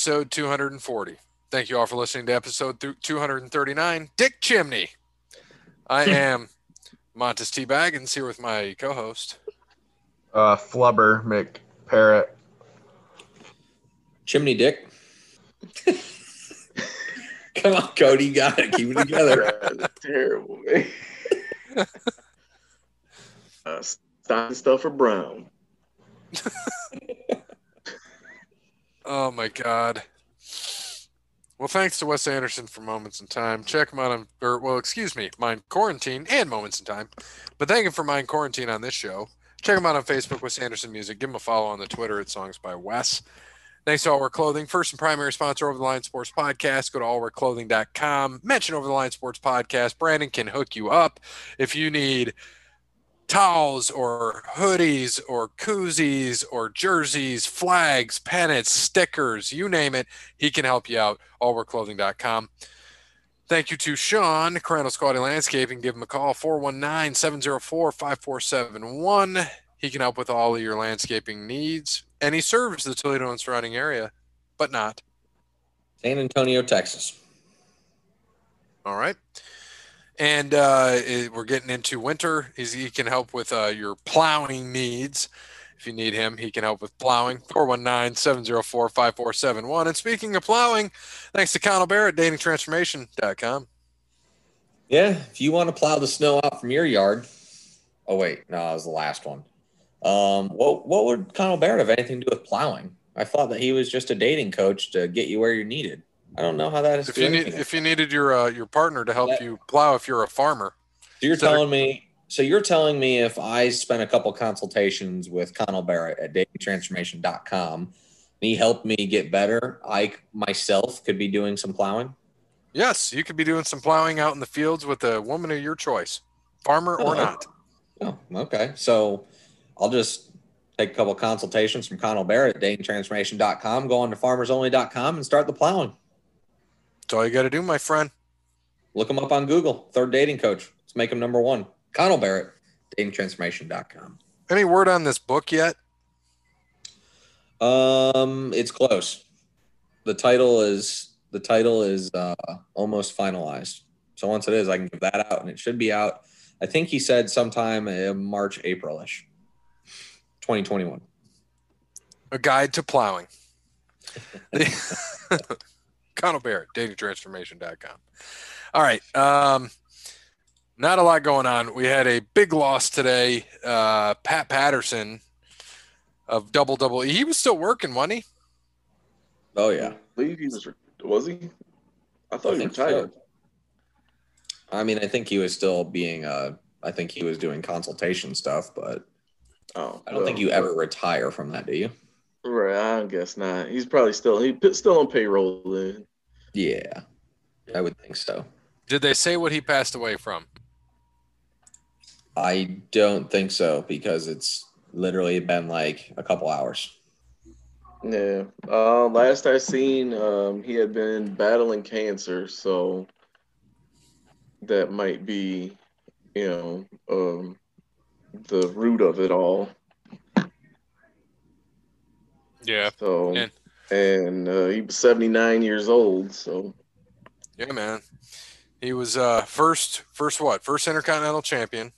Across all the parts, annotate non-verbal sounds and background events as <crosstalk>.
episode 240. Thank you all for listening to episode 239. Dick Chimney. I <laughs> am Montes T. Baggins here with my co host. Uh, Flubber McParrot. Chimney Dick. <laughs> Come on, Cody, you got it. Keep it together. <laughs> That's terrible, man. uh, Stein Stuffer Brown. Oh my God. Well, thanks to Wes Anderson for Moments in Time. Check him out on, or well, excuse me, Mind Quarantine and Moments in Time. But thank him for Mind Quarantine on this show. Check him out on Facebook, Wes Anderson Music. Give him a follow on the Twitter at Songs by Wes. Thanks to All Wear Clothing, first and primary sponsor Over the Line Sports Podcast. Go to allwearclothing.com. Mention Over the Line Sports Podcast. Brandon can hook you up if you need towels or hoodies or koozies or jerseys, flags, pennants, stickers, you name it, he can help you out. Allwearclothing.com. Thank you to Sean, Crandall's Quality Landscaping. Give him a call, 419 704 5471. He can help with all of your landscaping needs. And he serves the Toledo and surrounding area, but not San Antonio, Texas. All right and uh, it, we're getting into winter. He's, he can help with uh, your plowing needs. If you need him, he can help with plowing. 419 704 5471. And speaking of plowing, thanks to Connell Barrett, datingtransformation.com. Yeah, if you want to plow the snow out from your yard. Oh, wait, no, that was the last one. Um, what, what would Connell Barrett have anything to do with plowing? I thought that he was just a dating coach to get you where you're needed. I don't know how that is. If you need, if you needed your uh, your partner to help that, you plow, if you're a farmer, so you're telling of, me. So you're telling me if I spent a couple consultations with Connell Barrett at datingtransformation.com, he helped me get better. I myself could be doing some plowing. Yes, you could be doing some plowing out in the fields with a woman of your choice, farmer oh, or not. Oh, okay. So I'll just take a couple consultations from Connell Barrett at datingtransformation.com, go on to farmersonly.com and start the plowing. That's all you got to do, my friend. Look him up on Google. Third dating coach. Let's make him number one. Connell Barrett, datingtransformation.com. Any word on this book yet? Um, it's close. The title is the title is uh, almost finalized. So once it is, I can give that out, and it should be out. I think he said sometime in March, Aprilish, 2021. A guide to plowing. <laughs> <laughs> <laughs> Connell Barrett, datingtransformation.com. All right. Um, not a lot going on. We had a big loss today. Uh, Pat Patterson of Double Double E. He was still working, wasn't he? Oh yeah. I believe he was. Was he? I thought I he retired. So. I mean, I think he was still being. Uh, I think he was doing consultation stuff, but oh, I don't well, think you ever retire from that, do you? Right, I guess not. He's probably still he still on payroll then. Yeah, I would think so. Did they say what he passed away from? I don't think so because it's literally been like a couple hours. Yeah. Uh, last I seen, um, he had been battling cancer, so that might be, you know, um, the root of it all. Yeah. So and, and uh, he was 79 years old. So yeah, man, he was uh, first first what first Intercontinental Champion,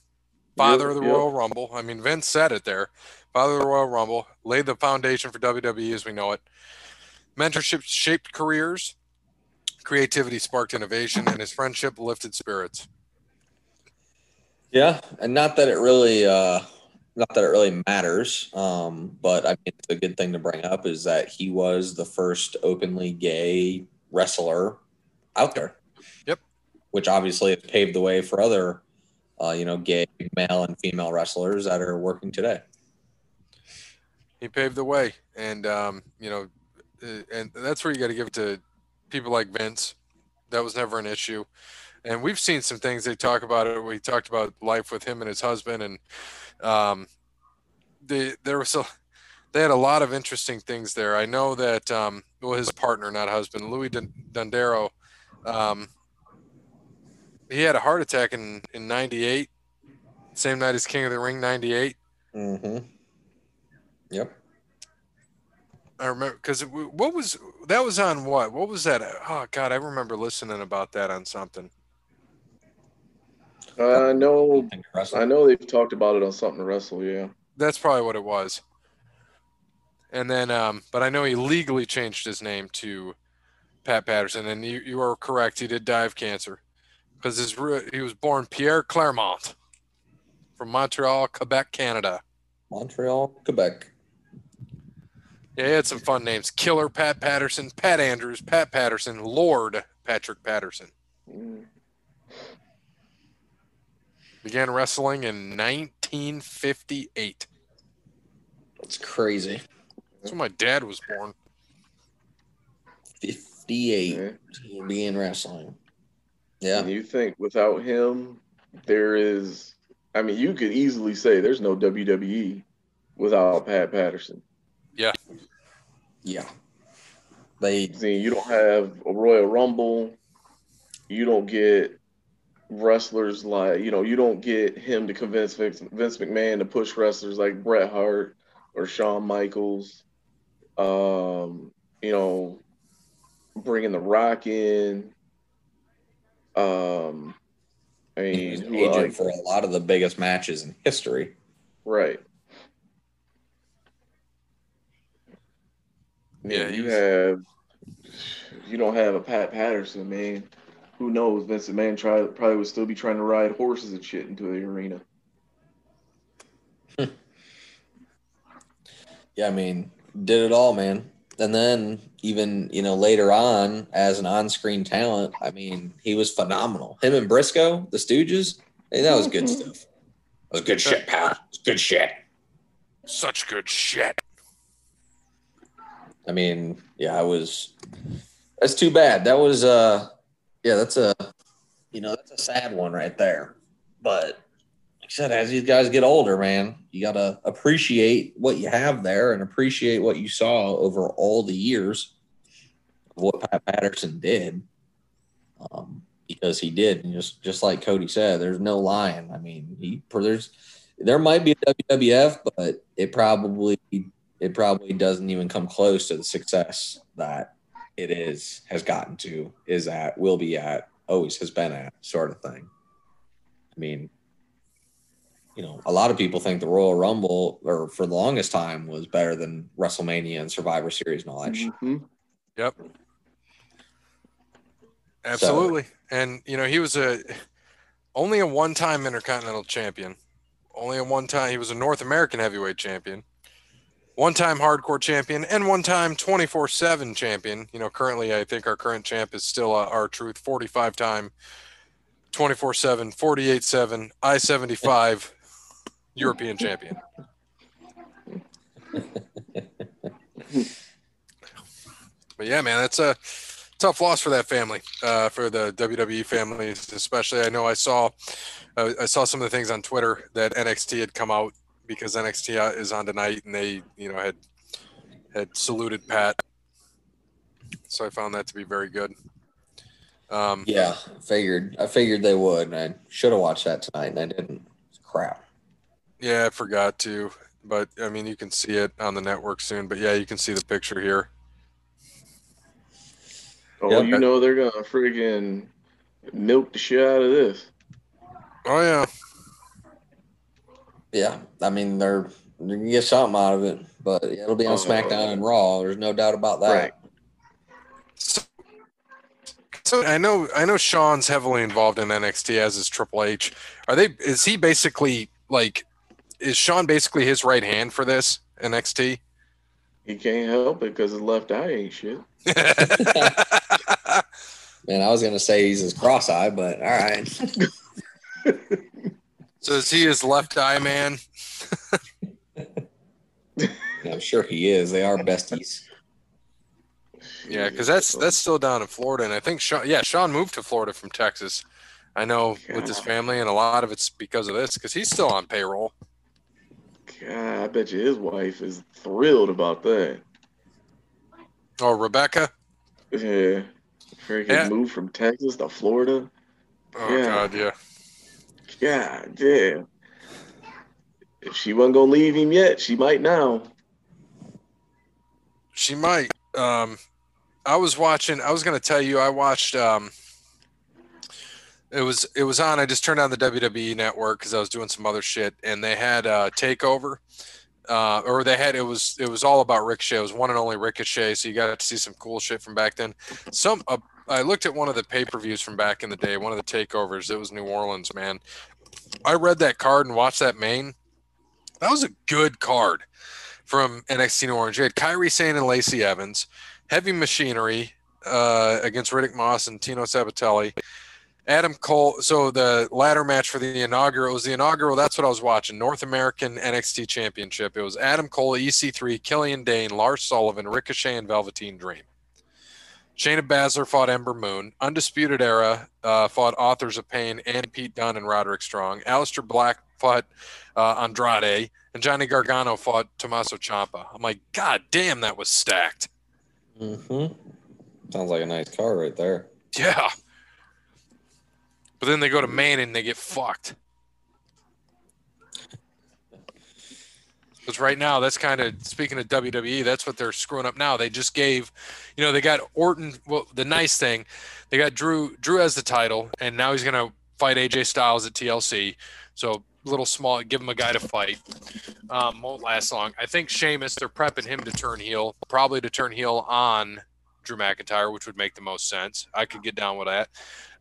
father yep, of the yep. Royal Rumble. I mean, Vince said it there. Father of the Royal Rumble laid the foundation for WWE as we know it. Mentorship shaped careers, creativity sparked innovation, and his friendship lifted spirits. Yeah, and not that it really uh, not that it really matters, um, but I mean, it's a good thing to bring up is that he was the first openly gay wrestler out there. Yep. Which obviously has paved the way for other, uh, you know, gay male and female wrestlers that are working today. He paved the way, and um, you know, uh, and that's where you got to give it to people like Vince. That was never an issue, and we've seen some things they talk about it. We talked about life with him and his husband, and um, they there was a they had a lot of interesting things there. I know that um, well, his partner, not husband, Louis Dondero, um, he had a heart attack in in '98, same night as King of the Ring '98. Mm-hmm. Yep. I remember because what was that was on what? What was that? Oh God, I remember listening about that on something. Uh, I know. I know they've talked about it on something to wrestle. Yeah. That's probably what it was. And then, um, but I know he legally changed his name to Pat Patterson, and you, you are correct. He did die of cancer because his he was born Pierre Clermont from Montreal, Quebec, Canada. Montreal, Quebec. Yeah, he had some fun names: Killer Pat Patterson, Pat Andrews, Pat Patterson, Lord Patrick Patterson. Mm. Began wrestling in 1958. That's crazy. That's when my dad was born. 58 Yeah. he began wrestling. Yeah. And you think without him, there is. I mean, you could easily say there's no WWE without Pat Patterson. Yeah. Yeah. They See, you don't have a Royal Rumble. You don't get wrestlers like you know you don't get him to convince Vince, Vince McMahon to push wrestlers like Bret Hart or Shawn Michaels. Um, you know, bringing The Rock in. Um, I he mean, was an agent like- for a lot of the biggest matches in history. Right. Yeah, Yeah, you have you don't have a Pat Patterson, man. Who knows? Vince McMahon try, probably would still be trying to ride horses and shit into the arena. Yeah, I mean, did it all, man. And then even, you know, later on as an on-screen talent, I mean, he was phenomenal. Him and Briscoe, the Stooges, hey, that was good stuff. That was good shit, pal. It was good shit. Such good shit. I mean, yeah, I was. That's too bad. That was uh, yeah, that's a, you know, that's a sad one right there. But like I said, as these guys get older, man, you gotta appreciate what you have there and appreciate what you saw over all the years of what Pat Patterson did. Um, because he did, and just just like Cody said, there's no lying. I mean, he there's there might be a WWF, but it probably it probably doesn't even come close to the success that it is has gotten to, is at, will be at, always has been at, sort of thing. I mean, you know, a lot of people think the Royal Rumble, or for the longest time, was better than WrestleMania and Survivor Series and all that shit. Mhm. Yep. Absolutely. And you know, he was a only a one-time intercontinental champion. Only a one-time he was a North American heavyweight champion. One-time hardcore champion and one-time 24/7 champion. You know, currently I think our current champ is still uh, R-Truth 45-time 24/7 48/7 I-75 European champion. But yeah, man, that's a tough loss for that family, uh, for the WWE families, especially. I know I saw, uh, I saw some of the things on Twitter that NXT had come out because NXT is on tonight, and they, you know, had had saluted Pat. So I found that to be very good. Um, Yeah, figured. I figured they would, I should have watched that tonight, and I didn't. It's crap. yeah, I forgot to, but I mean, you can see it on the network soon. But yeah, you can see the picture here. Oh, Yep. you know they're gonna friggin' milk the shit out of this. Oh yeah, Yeah, I mean they're they're gonna get something out of it, but it'll be on Oh. SmackDown and Raw. There's no doubt about that. Right. So, so I know I know Shawn's heavily involved in NXT as is Triple H. Are they? Is he basically like? Is Sean basically his right hand for this NXT? He can't help it because his left eye ain't shit. <laughs> Man, I was gonna say he's his cross eye, but all right. <laughs> so is he his left eye man? <laughs> I'm sure he is. They are besties. Yeah, because that's that's still down in Florida, and I think Shawn. Yeah, Shawn moved to Florida from Texas. I know with his family, and a lot of it's because of this, because he's still on payroll. God, I bet you his wife is thrilled about that. Oh, Rebecca. Yeah. Freaking Yeah. moved from Texas to Florida. Oh Yeah. God, yeah. God damn. If she wasn't gonna leave him yet, she might now. She might. Um, I was watching. I was to tell you. I watched. Um, it was it was on. I just turned on the WWE network because I was doing some other shit, and they had uh, Takeover, uh, or they had it was it was all about Ricochet. It was one and only Ricochet, so you got to see some cool shit from back then. Some uh, I looked at one of the pay per views from back in the day. One of the takeovers. It was New Orleans, man. I read that card and watched that main. That was a good card from NXT New Orleans. You had Kairi Sane and Lacey Evans, Heavy Machinery uh, against Riddick Moss and Tino Sabatelli. Adam Cole. So the ladder match for the inaugural was the inaugural. That's what I was watching. North American NXT Championship. It was Adam Cole, EC3, Killian Dain, Lars Sullivan, Ricochet, and Velveteen Dream. Shayna Baszler fought Ember Moon. Undisputed Era uh, fought Authors of Pain and Pete Dunne and Roderick Strong. Aleister Black fought uh, Andrade. And Johnny Gargano fought Tommaso Ciampa. I'm like, God damn, that was stacked. Mm-hmm. Sounds like a nice car right there. Yeah. But then they go to main and they get fucked. Because right now, that's kind of speaking of WWE, that's what they're screwing up now. They just gave, you know, they got Orton. Well, the nice thing, they got Drew. Drew has the title, and now he's gonna fight AJ Styles at TLC. So little small, give him a guy to fight. Um, won't last long. I think Sheamus, they're prepping him to turn heel, probably to turn heel on Drew McIntyre, which would make the most sense. I could get down with that.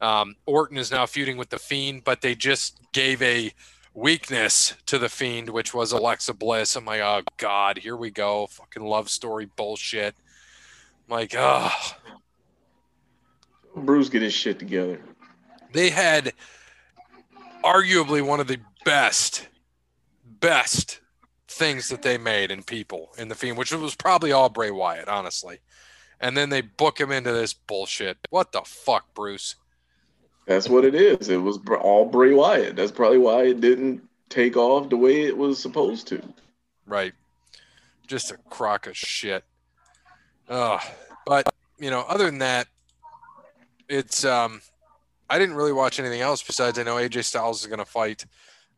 Um, Orton is now feuding with the Fiend, but they just gave a weakness to the Fiend, which was Alexa Bliss. I'm like, oh god, here we go, fucking love story bullshit. I'm like, oh. Bruce get his shit together. They had arguably one of the best, best things that they made in people in the Fiend, which was probably all Bray Wyatt, honestly. And then they book him into this bullshit. What the fuck, Bruce? That's what it is. It was all Bray Wyatt. That's probably why it didn't take off the way it was supposed to. Right. Just a crock of shit. Uh, but you know, other than that, it's um I didn't really watch anything else besides I know AJ Styles is gonna fight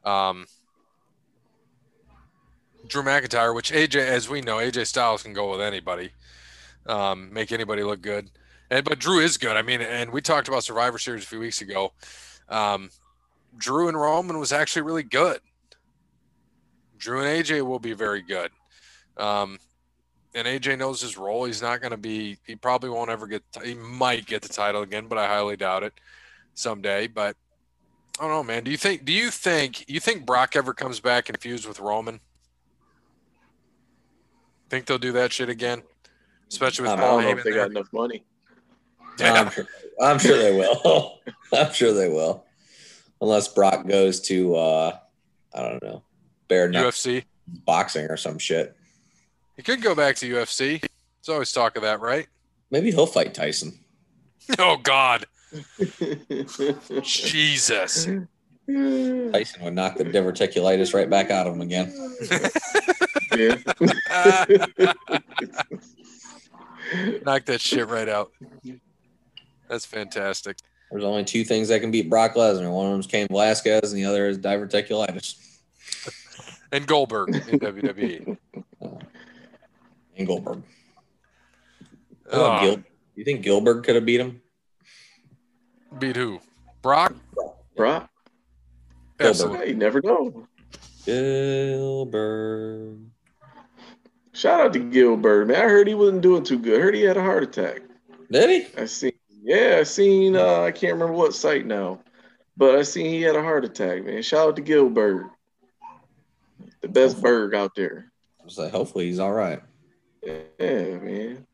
um Drew McIntyre, which AJ as we know, AJ Styles can go with anybody. Um, make anybody look good. And but Drew is good. I mean, and we talked about Survivor Series a few weeks ago. Um, Drew and Roman was actually really good. Drew and AJ will be very good. Um, and AJ knows his role. He's not going to be. He probably won't ever get. He might get the title again, but I highly doubt it someday. But I don't know, man. Do you think? Do you think? You think Brock ever comes back and feuds with Roman? Think they'll do that shit again, especially with I Paul don't know Heyman if they there? got enough money. I'm, sure, I'm sure they will. <laughs> I'm sure they will, unless Brock goes to uh, I don't know, bare knuckle UFC. boxing or some shit. He could go back to UFC. There's always talk of that, right? Maybe he'll fight Tyson. <laughs> Oh God, <laughs> Jesus! Tyson would knock the diverticulitis right back out of him again. Knock that shit right out. That's fantastic. There's only two things that can beat Brock Lesnar. One of them is Cain Velasquez, and the other is diverticulitis. And Goldberg in. WWE. And Goldberg. Oh, Gil- you think Gilbert could have beat him? beat who? Brock? Brock, Goldberg. Absolutely. hey, you never know. Gilbert. Shout out to Gilbert, man. I heard he wasn't doing too good. I heard he had a heart attack. Did he? I seen, yeah, I seen. Uh, I can't remember what site now, but I seen he had a heart attack, man. Shout out to Gilbert, the best bird out there. I was like, hopefully he's all right. Yeah, man.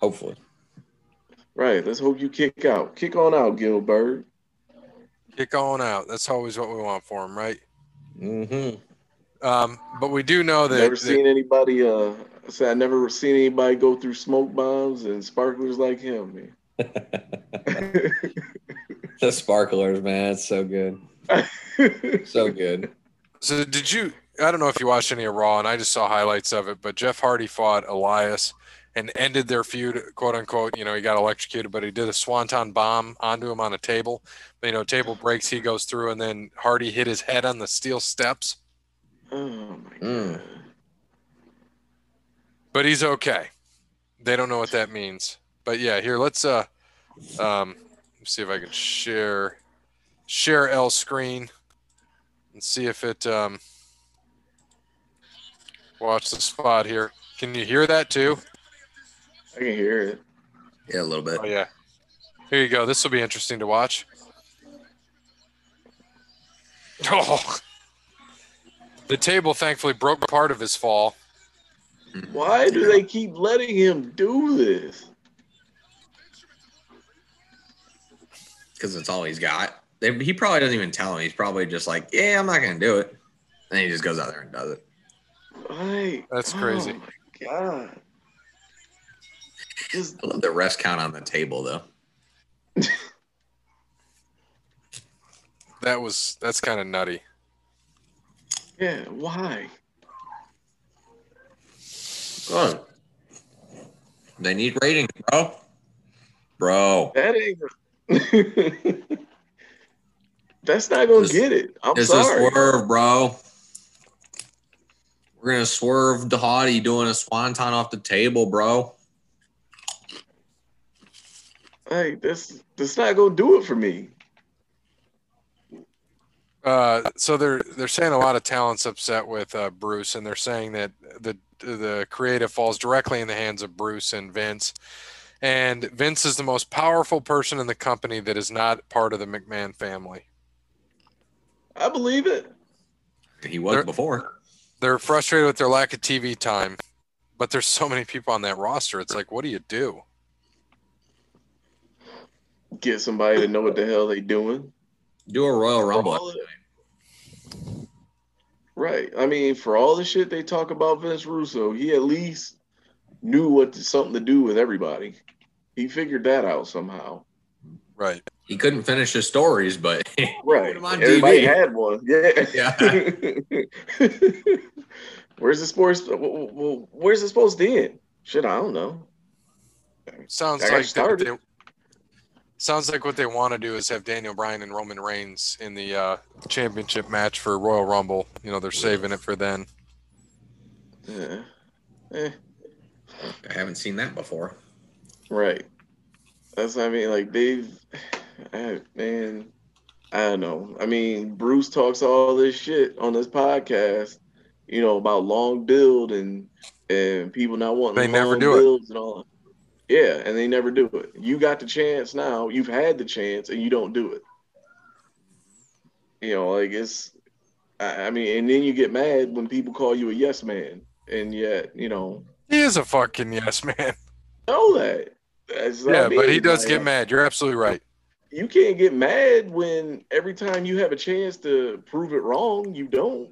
Hopefully. Right. Let's hope you kick out. Kick on out, Gilbert. Kick on out. That's always what we want for him, right? Mm-hmm. Um, but we do know that, Never that- seen anybody. Uh, I said I never seen anybody go through smoke bombs and sparklers like him, man. <laughs> <laughs> the sparklers, man. It's so good. So good. So did you? I don't know if you watched any of Raw, and I just saw highlights of it. But Jeff Hardy fought Elias and ended their feud, quote unquote. You know, he got electrocuted, but he did a swanton bomb onto him on a table. You know, table breaks, he goes through, and then Hardy hit his head on the steel steps. oh my Mm. God. but he's okay. They don't know what that means. But yeah, here let's uh um see if I can share share L screen and see if it um watch the spot here. Can you hear that too? I can hear it. Yeah, a little bit. Oh yeah. Here you go. This will be interesting to watch. <laughs> Oh. The table thankfully broke part of his fall. Why do they keep letting him do this? Because it's all he's got. They, he probably doesn't even tell him. He's probably just like, yeah, I'm not going to do it. And he just goes out there and does it. Like, That's crazy. Oh my god. Just I love the rest count on the table, though. That was that's kind of nutty. yeah, why? Oh. They need ratings, bro. Bro. That ain't. <laughs> That's not gonna This- get it. I'm This sorry. is swerve, bro. We're gonna swerve the hottie doing a swanton off the table, bro. Hey, this that's not gonna do it for me. Uh, so they're they're saying a lot of talent's upset with uh, Bruce, and they're saying that the the creative falls directly in the hands of Bruce and Vince. And Vince is the most powerful person in the company that is not part of the McMahon family. I believe it. He was There- before. They're frustrated with their lack of TV time, but there's so many people on that roster. It's like, what do you do? Get somebody to know what the hell they doing. Do a Royal Rumble. All of Right. I mean, for all the shit they talk about Vince Russo, he at least knew what to, something to do with everybody. He figured that out somehow. Right. He couldn't finish his stories, but <laughs> Right. Put on Everybody TV. had one. Yeah. <laughs> where's the sports? w- w- Where's it supposed to end? Shit, I don't know. Sounds I like they, started. they- sounds like what they want to do is have Daniel Bryan and Roman Reigns in the uh, championship match for Royal Rumble. You know, they're saving it for then. Yeah. Eh, I haven't seen that before. right. That's what I mean. Like they've, <sighs> I, man, I don't know. I mean, Bruce talks all this shit on this podcast, you know, about long build and and people not wanting They never long do it. and all. Yeah, and they never do it. You got the chance now. You've had the chance, and you don't do it. You know, like it's. I I mean, and then you get mad when people call you a yes man, and yet, you know, He is a fucking yes man. <laughs> know that. That's what I Yeah, but he does Like, get mad. You're absolutely right. You can't get mad when every time you have a chance to prove it wrong, you don't.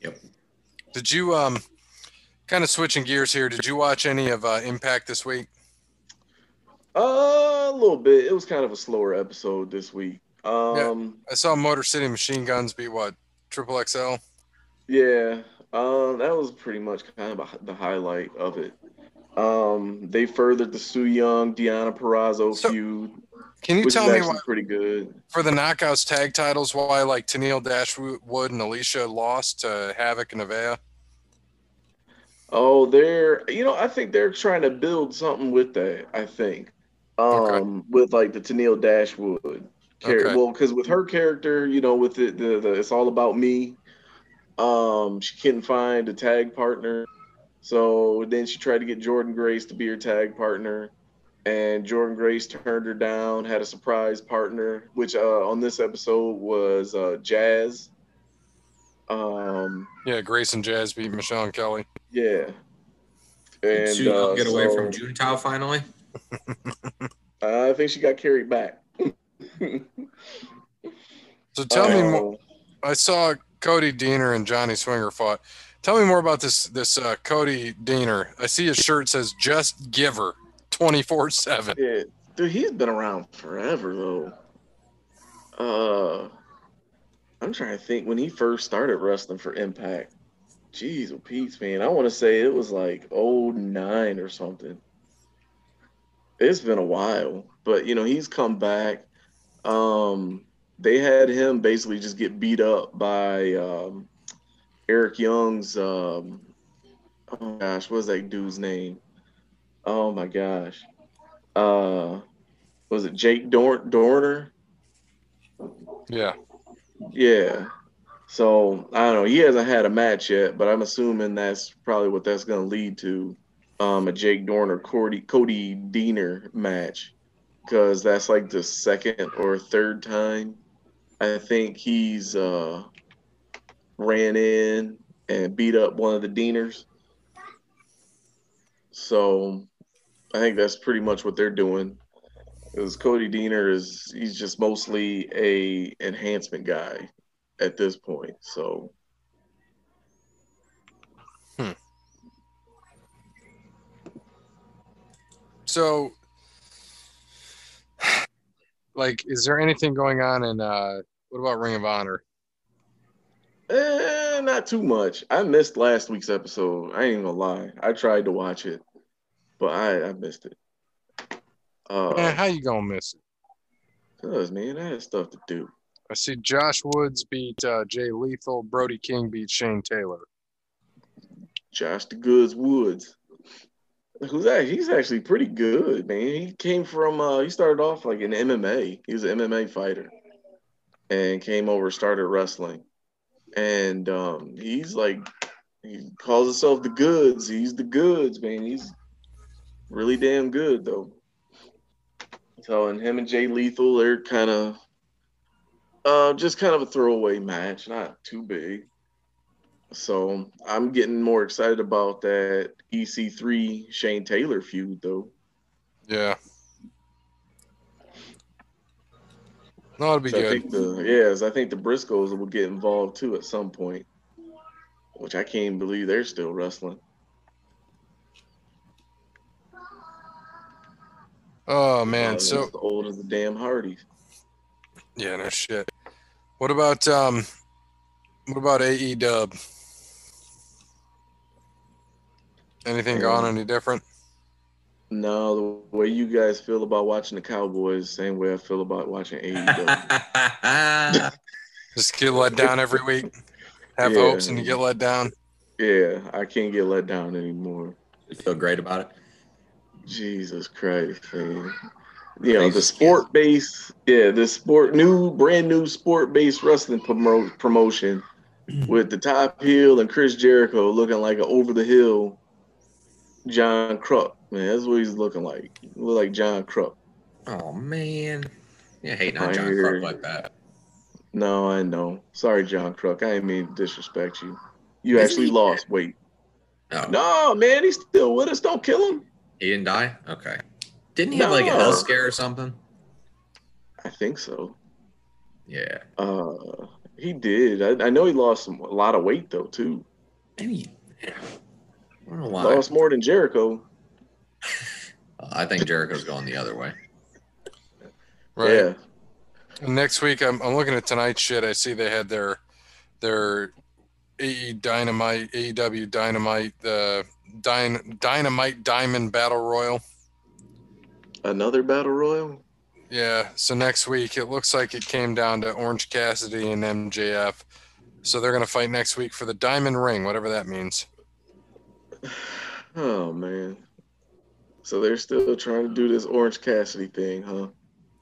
Yep. Did you um kind of switching gears here? Did you watch any of uh, Impact this week? Uh, a little bit. It was kind of a slower episode this week. Um, I saw Motor City Machine Guns be what Triple XL. yeah. Um, that was pretty much kind of a, the highlight of it. Um, they furthered the Su Yung Deonna Purrazzo So- feud, Can you tell me why, pretty good. for the Knockouts tag titles why like Tennille Dashwood and Alisha lost to Havok and Avea? Oh, they're you know I think they're trying to build something with that. I think, um, Okay. with like the Tennille Dashwood. Char- Okay. Well, because with her character, you know, with the, the the it's all about me. Um, she couldn't find a tag partner, so then she tried to get Jordynne Grace to be her tag partner, and Jordynne Grace turned her down. Had a surprise partner, which uh, on this episode was uh, Jazz. Um, Yeah, Grace and Jazz beat Michelle and Kelly. yeah. Did And Su uh, get away so- from Juntao finally? I think she got carried back. So tell me more. Um, I saw Cody Deaner and Johnny Swinger fought. Tell me more about this this uh, Cody Deaner. I see his shirt says "Just Giver" twenty four seven. Yeah, dude, he's been around forever though. Uh, I'm trying to think when he first started wrestling for Impact. Jeez, Pete's man, I want to say it was like 09 or something. It's been a while, but you know he's come back. Um, they had him basically just get beat up by um, Eric Young's um, oh gosh, what's that dude's name? Oh my gosh. Uh was it Jake Dorn Dorner? Yeah. Yeah. So I don't know. He hasn't had a match yet, but I'm assuming that's probably what that's gonna lead to. Um, a Jake Dorner Cody Cody Deaner match. Because that's like the second or third time I think he's uh ran in and beat up one of the Deaners. So I think that's pretty much what they're doing. Because Cody Deaner is he's just mostly a enhancement guy at this point. So So, like, is there anything going on in uh, what about Ring of Honor? eh, not too much. I missed last week's episode. I ain't gonna lie. I tried to watch it, but I, I missed it. Uh, Man, how you gonna miss it? cause man, I had stuff to do. I see Josh Woods beat uh, Jay Lethal. Brody King beat Shane Taylor. Josh the Goods Woods. Who's that? He's actually pretty good, man. He came from uh he started off like an MMA. He was an MMA fighter. And came over, started wrestling. And um he's like he calls himself the goods. He's the goods, man. He's really damn good though. So and him and Jay Lethal, they're kind of uh just kind of a throwaway match, not too big. So I'm getting more excited about that EC3 Shane Taylor feud, though. Yeah. No, it'll be So I think the yes, I think the Briscoes will get involved too at some point, which I can't believe they're still wrestling. Oh man, so old as the damn Hardys. yeah, no shit. What about um, what about AE Dub? Anything going Um, any different? No, the way you guys feel about watching the Cowboys, same way I feel about watching AEW. <laughs> Just get let down every week. Have Yeah. hopes and you get let down. yeah, I can't get let down anymore. You feel great about it? Jesus Christ, man. You know, the sport based, yeah, the sport new, brand new sport based wrestling promo- promotion <clears throat> with the top heel and Chris Jericho looking like an over the hill John Kruk. Man, that's what he's looking like. He look like John Kruk. Oh man. Yeah, hating I on John Kruk like that. No, I know. Sorry, John Kruk. I didn't mean to disrespect you. You Isn't actually lost weight. Oh, No, man, he's still with us. Don't kill him. he didn't die? Okay. Didn't he have like a No. health scare or something? I think so. Yeah. Uh, he did. I, I know he lost some, a lot of weight though too. Maybe. Yeah. I don't know why. Lost more than Jericho. I think Jericho's going the other way. Right. Yeah. Next week, I'm, I'm looking at tonight's shit. I see they had their their AE Dynamite, AEW Dynamite, uh, Dyn, Dynamite Diamond Battle Royal. Another battle royal. Yeah. So next week, it looks like it came down to Orange Cassidy and MJF. So they're gonna fight next week for the Diamond Ring, whatever that means. Oh man. So they're still trying to do this Orange Cassidy thing, huh?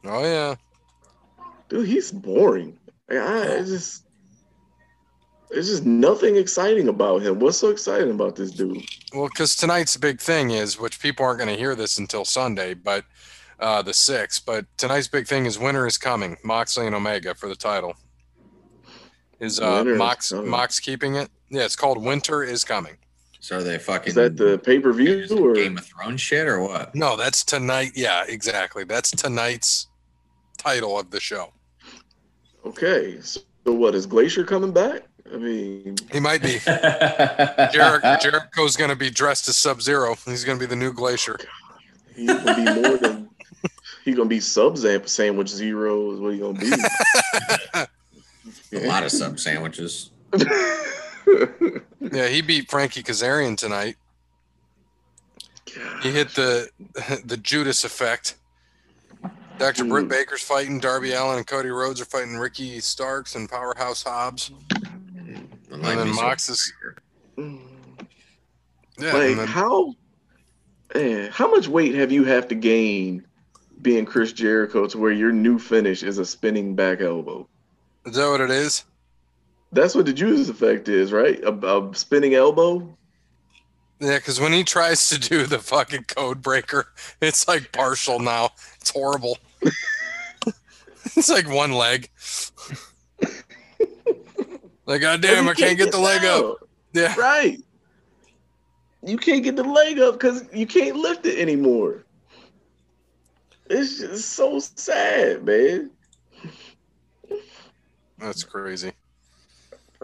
Oh yeah. Dude, he's boring. I, I it's just there's just nothing exciting about him. What's so exciting about this dude? Well, because tonight's big thing is, which people aren't going to hear this until Sunday, but uh, the sixth. But tonight's big thing is winter is coming. Moxley and Omega for the title. Is uh, Winter is Mox. Mox keeping it? Yeah, it's called Winter is coming. So are they fucking Is that the pay per view is it or Game of Thrones shit or what? No, that's tonight. Yeah, exactly. That's tonight's title of the show. okay? So what is Glacier coming back? I mean, He might be. <laughs> Jericho, Jericho's going to be dressed as Sub Zero. He's going to be the new Glacier. he's gonna be more than <laughs> he's gonna be sub zamp sandwich zero is what he gonna be. <laughs> A lot of sub sandwiches. Yeah, he beat Frankie Kazarian tonight. He hit the <laughs> the Judas effect. Dr. Britt Mm. Baker's fighting. Darby Allin and Cody Rhodes are fighting Ricky Starks and Powerhouse Hobbs. And then Mox is- Yeah, like then- how eh, how much weight have you have to gain being Chris Jericho to where your new finish is a spinning back elbow? is that what it is? That's what the Judas effect is, right? A, a spinning elbow. Yeah, because when he tries to do the fucking code breaker, it's like partial now. It's horrible. <laughs> it's like one leg. like, god damn, You I can't get the leg up. Yeah. Right. You can't get the leg up because you can't lift it anymore. It's just so sad, man. That's crazy.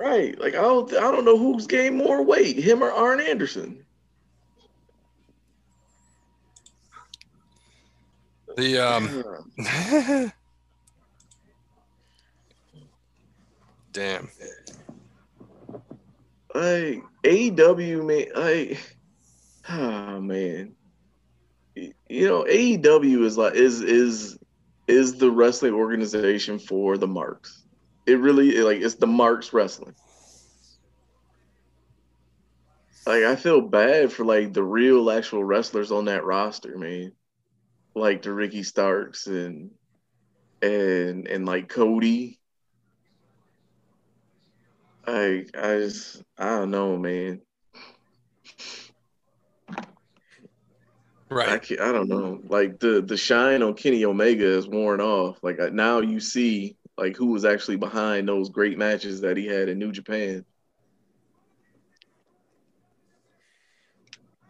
Right. Like I don't I don't know who's gained more weight, him or Arn Anderson. The um <laughs> damn. like AEW man I oh man. You know, AEW is like is is is the wrestling organization for the marks. It really like it's the marks wrestling. Like I feel bad for like the real actual wrestlers on that roster, man. Like the Ricky Starks and and and like Cody. I I just I don't know, man. Right. can't, I don't know. Like the the shine on Kenny Omega is worn off. Like now you see like who was actually behind those great matches that he had in New Japan,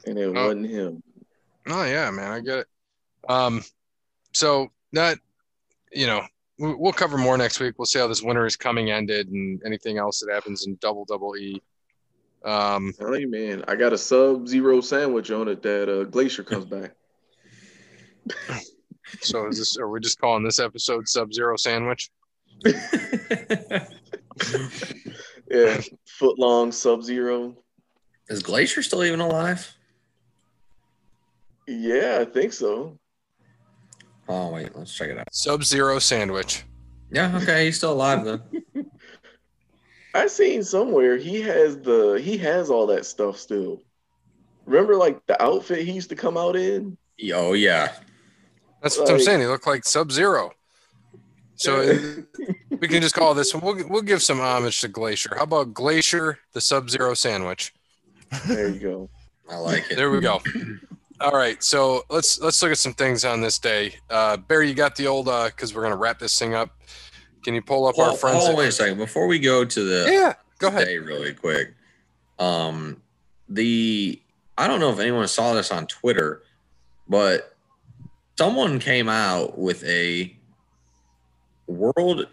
and it Oh. wasn't him. Oh yeah, man, I get it. Um, so that you know, we- we'll cover more next week. We'll see how this winter is coming ended and anything else that happens in double double E. Um, you, man, I got a Sub Zero sandwich on it that uh, Glacier comes <laughs> back. so is this? Are we just calling this episode Sub Zero Sandwich? <laughs> Yeah, foot long Sub Zero. Is Glacier still even alive? Yeah, I think so. Oh wait, let's check it out. Sub Zero Sandwich. Yeah, okay, he's still alive then. <laughs> I seen somewhere he has the he has all that stuff still. Remember, like the outfit he used to come out in. Oh yeah. That's what I'm saying. He looked like Sub Zero. So we can just call this one. We'll we'll give some homage to Glacier. How about Glacier the Sub Zero Sandwich? there you go. I like it. There we go. All right, so let's let's look at some things on this day. Uh, Barry, you got the old uh because we're gonna wrap this thing up. Can you pull up our Hold, friends? hold on, wait a second. Before we go to the yeah, go ahead. day really quick. Um, the I don't know if anyone saw this on Twitter, but someone came out with a world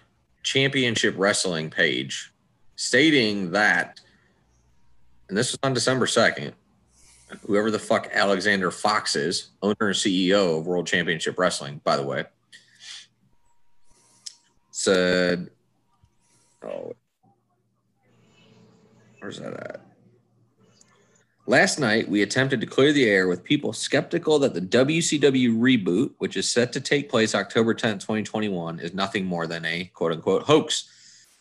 championship wrestling page stating that, and this was on December 2nd, whoever the fuck Alexander Fox is, owner and CEO of World Championship Wrestling, by the way, said, oh, Where's that at? Last night, we attempted to clear the air with people skeptical that the WCW reboot, which is set to take place October 10th, 2021, is nothing more than a quote unquote hoax.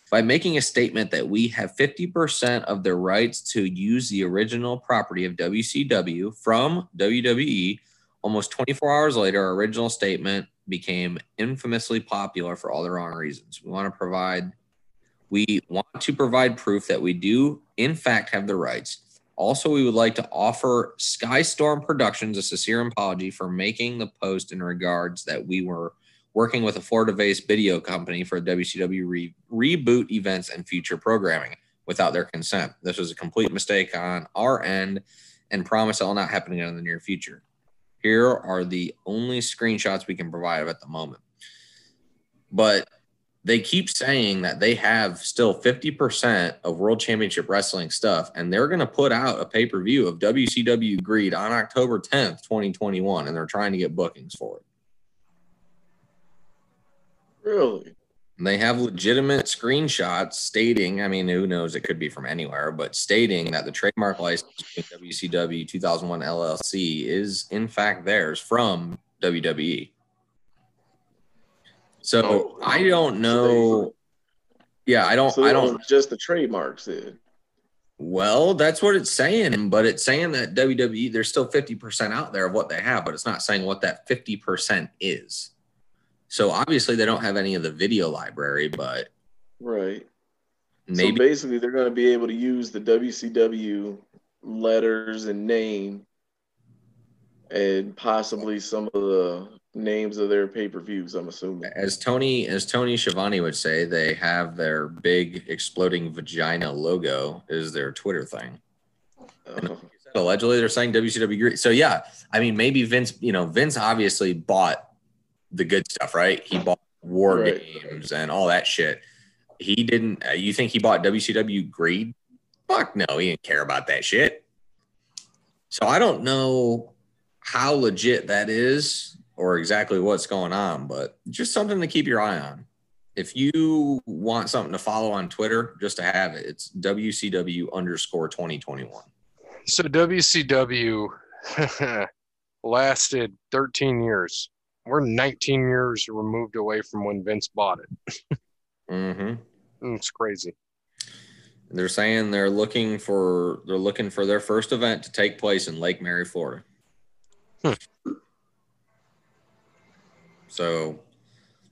By making a statement that we have 50% of the rights to use the original property of WCW from WWE, almost 24 hours later, our original statement became infamously popular for all the wrong reasons. We want to provide we want to provide proof that we do, in fact, have the rights. Also, we would like to offer Skystorm Productions a sincere apology for making the post in regards that we were working with a Florida based video company for WCW re- reboot events and future programming without their consent. This was a complete mistake on our end and promise it will not happen again in the near future. Here are the only screenshots we can provide at the moment. But they keep saying that they have still 50% of world championship wrestling stuff and they're going to put out a pay-per-view of WCW Greed on October 10th, 2021 and they're trying to get bookings for it. Really? And they have legitimate screenshots stating, I mean, who knows, it could be from anywhere, but stating that the trademark license WCW 2001 LLC is in fact theirs from WWE. So Oh. I don't know. Yeah, I don't. So I don't. just the trademarks then. Well, that's what it's saying, but it's saying that WWE there's still 50% out there of what they have, but it's not saying what that 50% is. So obviously they don't have any of the video library, but Right. So basically, they're going to be able to use the WCW letters and name, and possibly some of the names of their pay per views. I'm assuming. as Tony as Tony Schiavone would say, they have their big exploding vagina logo is their Twitter thing. Uh, Allegedly, they're saying WCW. So yeah, I mean, maybe Vince. You know, Vince obviously bought the good stuff, right? He bought War Right. Games and all that shit. He didn't. Uh, you think he bought WCW greed? Fuck no, he didn't care about that shit. So I don't know how legit that is or exactly what's going on, but just something to keep your eye on. If you want something to follow on Twitter, just to have it, it's WCW underscore 2021. So WCW <laughs> lasted 13 years. We're 19 years removed away from when Vince bought it. Mm-hmm. It's crazy. They're saying they're looking for they're looking for their first event to take place in Lake Mary, Florida. Hmm. So,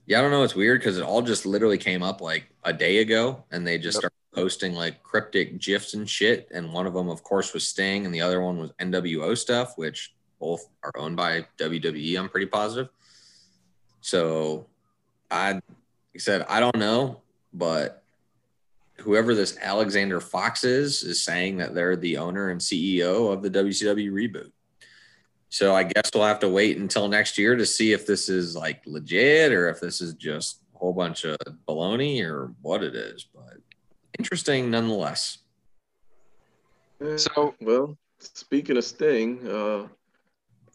yeah, I don't know. It's weird because it all just literally came up like a day ago, and they just Yep. started posting like cryptic gifs and shit. And one of them, of course, was Sting, and the other one was NWO stuff, which both are owned by WWE. I'm pretty positive. So, I like I said I don't know, but whoever this Alexander Fox is is saying that they're the owner and CEO of the WCW reboot. So I guess we'll have to wait until next year to see if this is like legit or if this is just a whole bunch of baloney or what it is. But interesting nonetheless. eh, So- well, speaking of Sting, uh,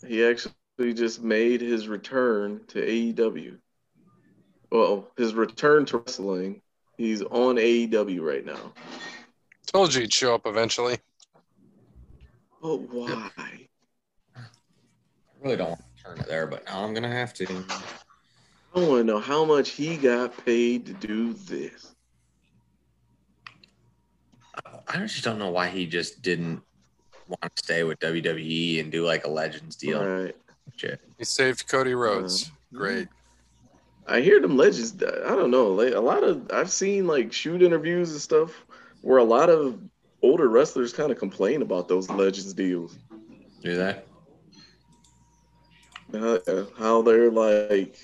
he actually just made his return to AEW. Well, his return to wrestling. He's on AEW right now. Told you he'd show up eventually. But why? I really don't want to turn it there, but now I'm gonna have to. I want to know how much he got paid to do this. I just don't know why he just didn't want to stay with WWE and do like a Legends deal. Right. Shit. He saved Cody Rhodes. Uh, Great. I hear them legends. I don't know. Like a lot of I've seen like shoot interviews and stuff where a lot of older wrestlers kind of complain about those legends deals. Do that. Uh, how they're like,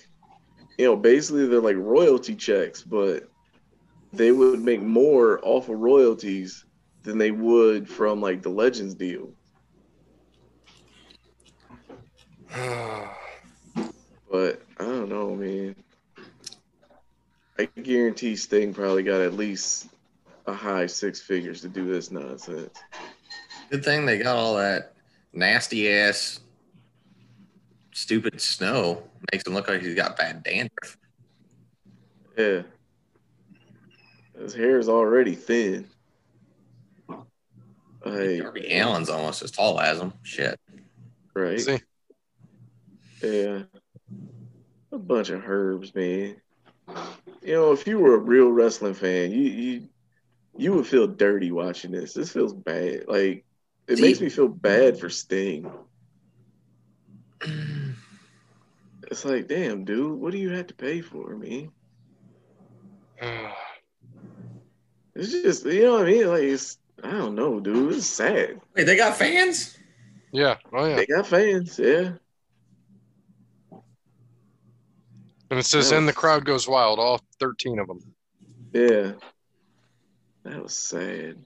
you know, basically they're like royalty checks, but they would make more off of royalties than they would from like the legends deal. <sighs> But I don't know, man. I guarantee Sting probably got at least a high six figures to do this nonsense. Good thing they got all that nasty ass, stupid snow. Makes him look like he's got bad dandruff. Yeah. His hair is already thin. Like, Darby Allin's almost as tall as him. Shit. right? See, Yeah. A bunch of herbs, man. You know, if you were a real wrestling fan, you you you would feel dirty watching this. This feels bad. Like it See- makes me feel bad for Sting. <clears throat> It's like, damn, dude, what do you have to pay for, me? <sighs> It's just, you know what I mean? Like, it's, I don't know, dude. It's sad. Wait, they got fans? yeah, oh yeah. They got fans, yeah. And it says, Yeah. and the crowd goes wild, all 13 of them. Yeah. That was sad.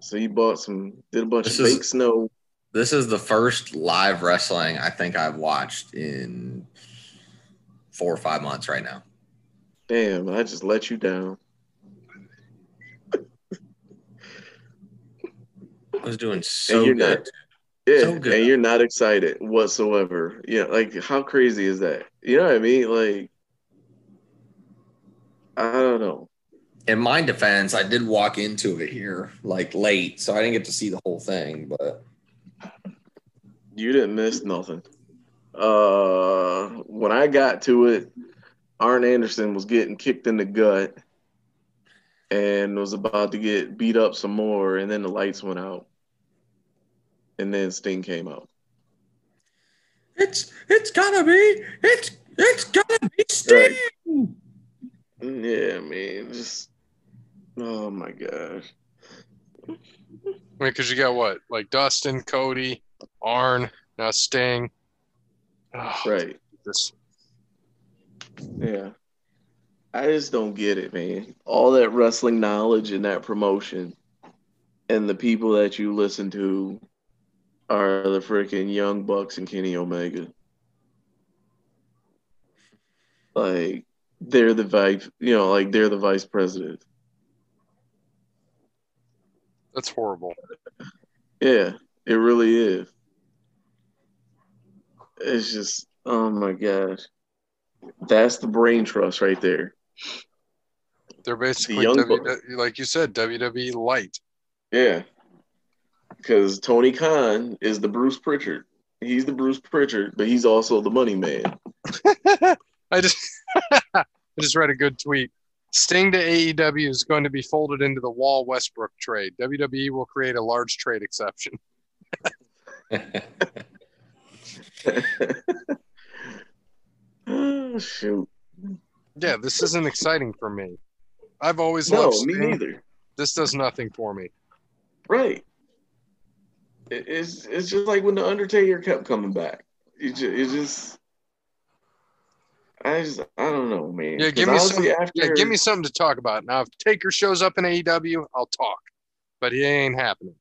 So you bought some, did a bunch This of is- fake snow. This is the first live wrestling I think I've watched in four or five months right now. Damn, I just let you down. I was doing so good. not- Yeah, So good. and you're not excited whatsoever. Yeah, like how crazy is that? You know what I mean? Like, I don't know. In my defense, I did walk into it here like late, so I didn't get to see the whole thing. But You didn't miss nothing. Uh, when I got to it, Arn Anderson was getting kicked in the gut, and was about to get beat up some more, and then the lights went out, and then Sting came out. It's it's gonna be it's it's gonna be Sting. Yeah, man, just oh my gosh. I mean, because you got what, like Dustin, Cody, Arn, now Sting. Oh, Right. This Yeah. I just don't get it, man. All that wrestling knowledge and that promotion and the people that you listen to are the freaking Young Bucks and Kenny Omega. Like they're the vice, you know, like they're the vice president. that's horrible. Yeah, it really is. It's just, oh my gosh. That's the brain trust right there. They're basically young w, like you said, WWE light. Yeah. Because Tony Khan is the Bruce Pritchard. He's the Bruce Pritchard, but he's also the money man. <laughs> I just <laughs> I just read a good tweet. Sting to AEW is going to be folded into the Wall Westbrook trade. WWE will create a large trade exception. <laughs> oh, <laughs> shoot. Yeah, this isn't exciting for me. I've always No, loved me neither. This does nothing for me. Right. It- It's it's just like when the Undertaker kept coming back. It just, it just I just I don't know, man. Yeah, give me some. After, Yeah, give me something to talk about. Now, if Taker shows up in AEW, I'll talk. But he ain't happening.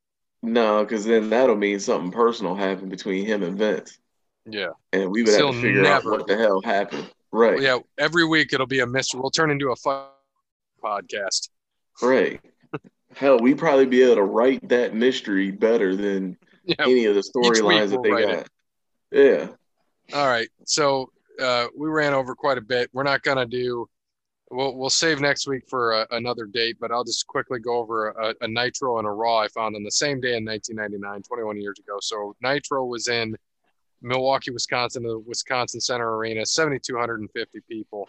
no, because then that'll mean something personal happened between him and Vince, Yeah. and we would have Still to figure never. out what the hell happened. Right. Yeah. Every week it'll be a mystery. We'll turn into a fun podcast. Right. Hell, we'd probably be able to write that mystery better than Yeah. any of the storylines that we'll they got. Yeah. All right. So uh, we ran over quite a bit. We're not gonna do. We'll we'll save next week for a, another date, but I'll just quickly go over a, a Nitro and a Raw I found on the same day in 1999, 21 years ago. So Nitro was in Milwaukee, Wisconsin, the Wisconsin Center Arena, 7,250 people.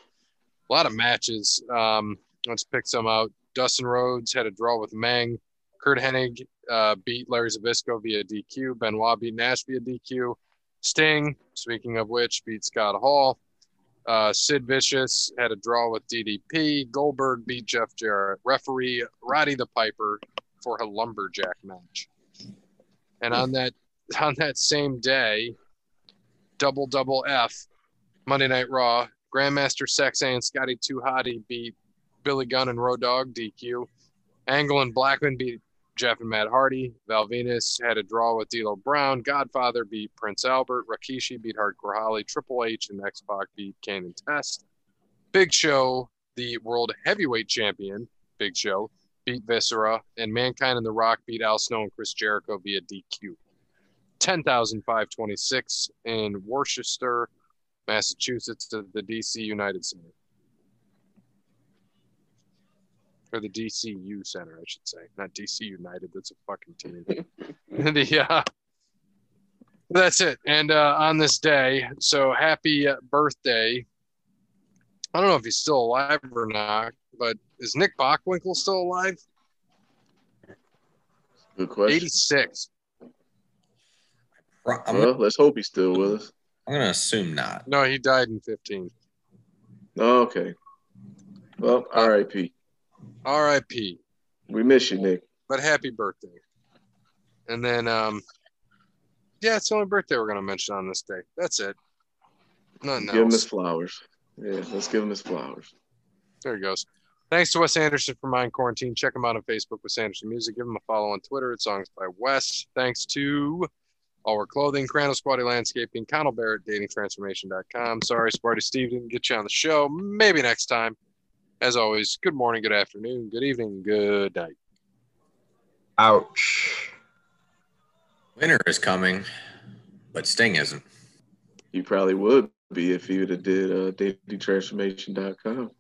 A lot of matches. Um, let's pick some out. Dustin Rhodes had a draw with Meng. Curt Hennig uh, beat Larry Zbyszko via DQ. Benoit beat Nash via DQ. Sting, speaking of which, beat Scott Hall. Uh, Sid Vicious had a draw with DDP. Goldberg beat Jeff Jarrett. Referee Roddy the Piper for a lumberjack match. And on that on that same day, double double F, Monday Night Raw, Grandmaster Sexay and Scotty Too Hotty beat Billy Gunn and Road Dog DQ. Angle and Blackman beat Jeff and Matt Hardy. Val Venis had a draw with D'Lo Brown. Godfather beat Prince Albert. Rikishi beat Hardcore Holly. Triple H and X Pac beat Kane and Test. Big Show, the World Heavyweight Champion, Big Show, beat Viscera. And Mankind and The Rock beat Al Snow and Chris Jericho via DQ. 10,526 in Worcester, Massachusetts, to the DC United Center. Or the DCU Center, I should say. Not DC United. That's a fucking team. <laughs> <laughs> the, uh, that's it. And uh, on this day, so happy uh, birthday. I don't know if he's still alive or not, but is Nick Bockwinkel still alive? Good question. 86. I'm, gonna, Well, let's hope he's still with us. I'm gonna assume not. No, he died in 15. Oh, okay. Well, R.I.P. R.I.P. We miss you, Nick. But happy birthday. And then, um, yeah, it's the only birthday we're going to mention on this day. That's it. Nothing Give him his flowers. Yeah, let's give him his flowers. There he goes. Thanks to Wes Anderson for Mind Quarantine. Check him out on Facebook, Wes Anderson Music. Give him a follow on Twitter at Songs by Wes. Thanks to Our Clothing, Crandall Squatty Landscaping, Connell Barrett, DatingTransformation.com. Sorry, Sparty Steve didn't get you on the show. Maybe next time. As always, good morning, good afternoon, good evening, good night. Ouch. Winter is coming, but Sting isn't. You probably would be if you would have did uh, datingtransformation.com.